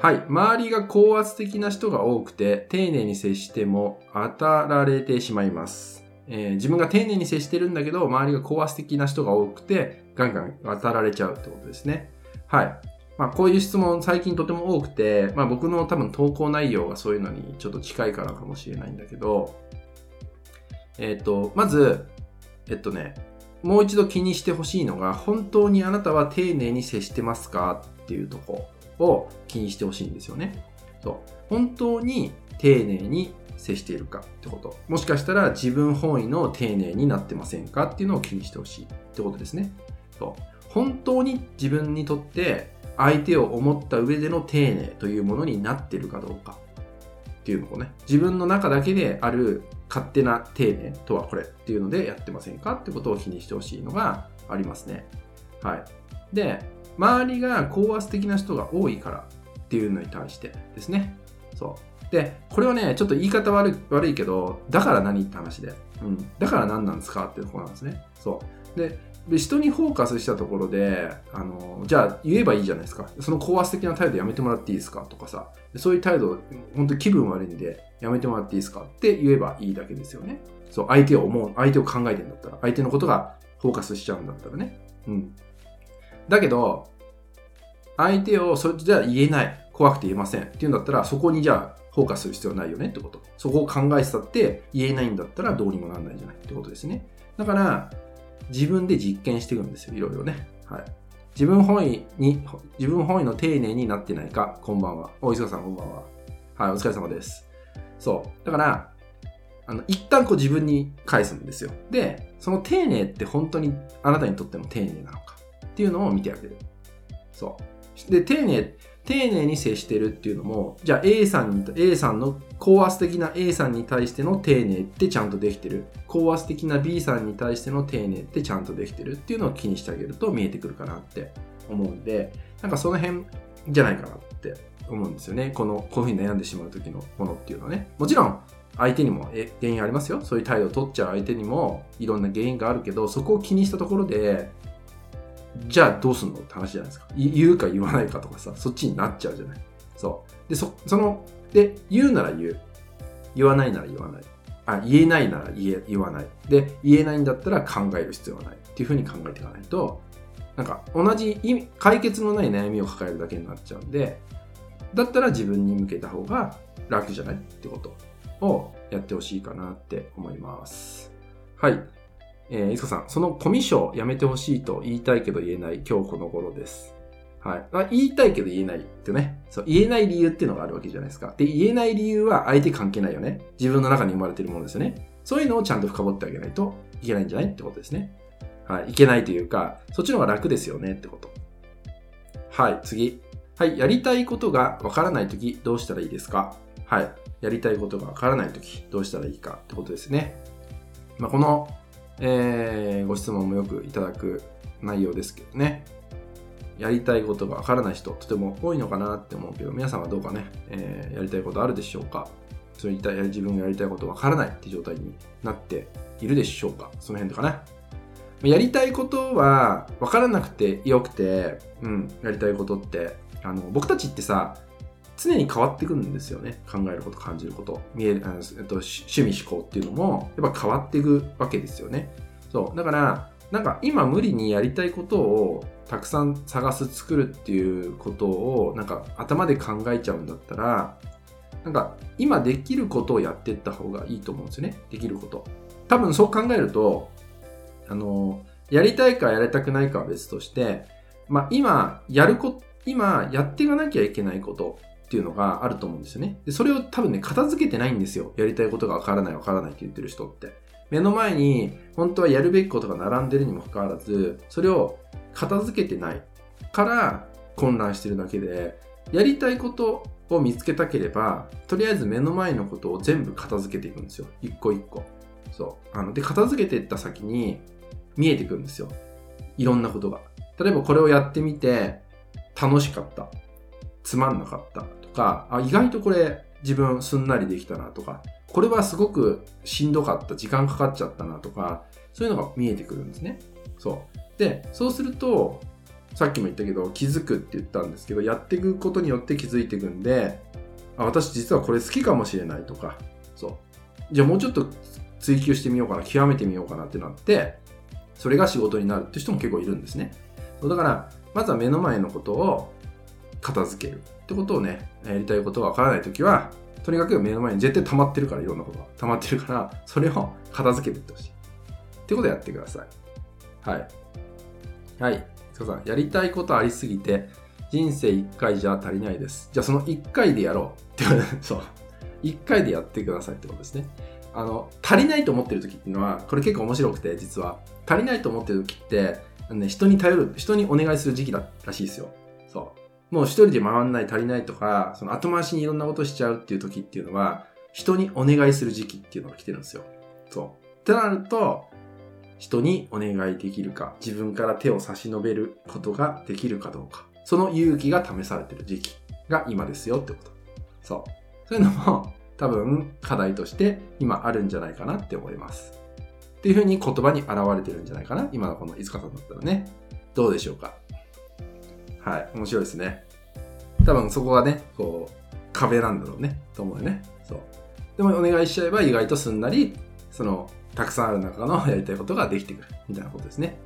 はい。周りが高圧的な人が多くて、丁寧に接しても当たられてしまいます。えー自分が丁寧に接してるんだけど、周りが高圧的な人が多くて、ガンガン当たられちゃうってことですね。はい。まあ、こういう質問最近とても多くて、まあ、僕の多分投稿内容がそういうのにちょっと近いからかもしれないんだけど、えっ、と、まず、えっとね、もう一度気にしてほしいのが、本当にあなたは丁寧に接してますかっていうとこを気にしてほしいんですよね。そう。本当に丁寧に接しているかってこと。もしかしたら自分本位の丁寧になってませんかっていうのを気にしてほしいってことですね。そう。本当に自分にとって相手を思った上での丁寧というものになっているかどうかっていうのをね、自分の中だけである勝手な丁寧とはこれっていうのでやってませんかってことを気にしてほしいのがありますね。はい。で、周りが高圧的な人が多いからっていうのに対してですね。そう。で、これはね、ちょっと言い方悪い悪いけど、だから何って話で。うん。だから何なんですかっていうところなんですね。そう。で、で人にフォーカスしたところで、あの、じゃあ言えばいいじゃないですか。その高圧的な態度やめてもらっていいですかとかさ。そういう態度、本当気分悪いんでやめてもらっていいですかって言えばいいだけですよね。そう、相手を思う、相手を考えてんだったら、相手のことがフォーカスしちゃうんだったらね。うん。だけど、相手をそれじゃ言えない。怖くて言えません。っていうんだったら、そこにじゃあフォーカスする必要ないよねってこと。そこを考えてたって言えないんだったらどうにもなんないんじゃないってことですね。だから、自分で実験していくんですよ。いろいろね。はい。自分本位に、自分本位の丁寧になってないか、こんばんは。お、磯川さんこんばんは。はい、お疲れ様です。そう。だから、あの、一旦こう自分に返すんですよ。で、その丁寧って本当にあなたにとっての丁寧なのかっていうのを見てあげる。そう。で、丁寧、丁寧に接してるっていうのも、じゃあ A さんに、A さんの高圧的な A さんに対しての丁寧ってちゃんとできてる。高圧的な B さんに対しての丁寧ってちゃんとできてるっていうのを気にしてあげると見えてくるかなって思うんで、なんかその辺じゃないかなって思うんですよね。この、こういうふうに悩んでしまう時のものっていうのはね。もちろん、相手にも原因ありますよ。そういう態度を取っちゃう相手にもいろんな原因があるけど、そこを気にしたところで、じゃあどうすんのって話じゃないですか。言うか言わないかとかさ、そっちになっちゃうじゃない。そう。で、そ、その、で、言うなら言う。言わないなら言わない。あ、言えないなら言え、言わない。で、言えないんだったら考える必要はない。っていうふうに考えていかないと、なんか同じ意味、解決のない悩みを抱えるだけになっちゃうんで、だったら自分に向けた方が楽じゃないってことをやってほしいかなって思います。はい。えー、いつこさん、そのコミュ障やめてほしいと言いたいけど言えない今日この頃です。はい。あ言いたいけど言えないってね。そう、言えない理由っていうのがあるわけじゃないですか。で、言えない理由は相手関係ないよね。自分の中に生まれてるものですよね。そういうのをちゃんと深掘ってあげないといけないんじゃないってことですね。はい。いけないというか、そっちの方が楽ですよねってこと。はい、次。はい。やりたいことがわからないとき、どうしたらいいですか？はい。やりたいことがわからないとき、どうしたらいいかってことですね。まあ、この、えーご質問もよくいただく内容ですけどね。やりたいことがわからない人、とても多いのかなって思うけど、皆さんはどうかね、えーやりたいことあるでしょうかそういったや自分がやりたいことわからないって状態になっているでしょうかその辺とかな。やりたいことは分からなくてよくて、うん、やりたいことって、あの、僕たちってさ、常に変わっていくんですよね。考えること、感じること、見え、あのえっと、趣味思考っていうのも、やっぱ変わっていくわけですよね。そう。だから、なんか今無理にやりたいことをたくさん探す、作るっていうことを、なんか頭で考えちゃうんだったら、なんか今できることをやっていった方がいいと思うんですよね。できること。多分そう考えると、あの、やりたいかやりたくないかは別として、まあ今やるこ、今やっていかなきゃいけないことっていうのがあると思うんですよね。で、それを多分ね、片付けてないんですよ。やりたいことがわからないわからないって言ってる人って。目の前に本当はやるべきことが並んでるにもかかわらず、それを片付けてないから混乱してるだけで、やりたいことを見つけたければ、とりあえず目の前のことを全部片付けていくんですよ。一個一個。そう。あの、で、片付けていった先に見えてくるんですよ。いろんなことが。例えばこれをやってみて、楽しかった。つまんなかった。か、あ、意外とこれ自分すんなりできたなとか、これはすごくしんどかった。時間かかっちゃったなとか、そういうのが見えてくるんですね。そう。で、そうすると、さっきも言ったけど、気づくって言ったんですけど、やっていくことによって気づいていくんで、あ、私実はこれ好きかもしれないとか、そう。じゃあもうちょっと追求してみようかな、極めてみようかなってなって、それが仕事になるって人も結構いるんですね。だから、まずは目の前のことを片付けるってことをね、やりたいことがわからないときは、とにかく目の前に絶対溜まってるから、いろんなことが。溜まってるから、それを片付けていってほしい。ってことをやってください。はい。はい。塚さん、やりたいことありすぎて、人生1回じゃ足りないです。じゃあその1回でやろうってことそう。1回でやってくださいってことですね。あの、足りないと思ってる時っていうのは、これ結構面白くて、実は。足りないと思ってる時って、ね、人に頼る、人にお願いする時期だらしいですよ。もう一人で回んない、足りないとか、その後回しにいろんなことしちゃうっていう時っていうのは、人にお願いする時期っていうのが来てるんですよ。そう。ってなると、人にお願いできるか、自分から手を差し伸べることができるかどうか、その勇気が試されてる時期が今ですよってこと。そう。そういうのも多分課題として今あるんじゃないかなって思います。っていうふうに言葉に現れてるんじゃないかな今のこのいつかさんだったらね。どうでしょうか？はい。面白いですね。多分そこがね、こう、壁なんだろうね。と思うよね。そう。でもお願いしちゃえば意外とすんなり、そのたくさんある中のやりたいことができてくるみたいなことですね。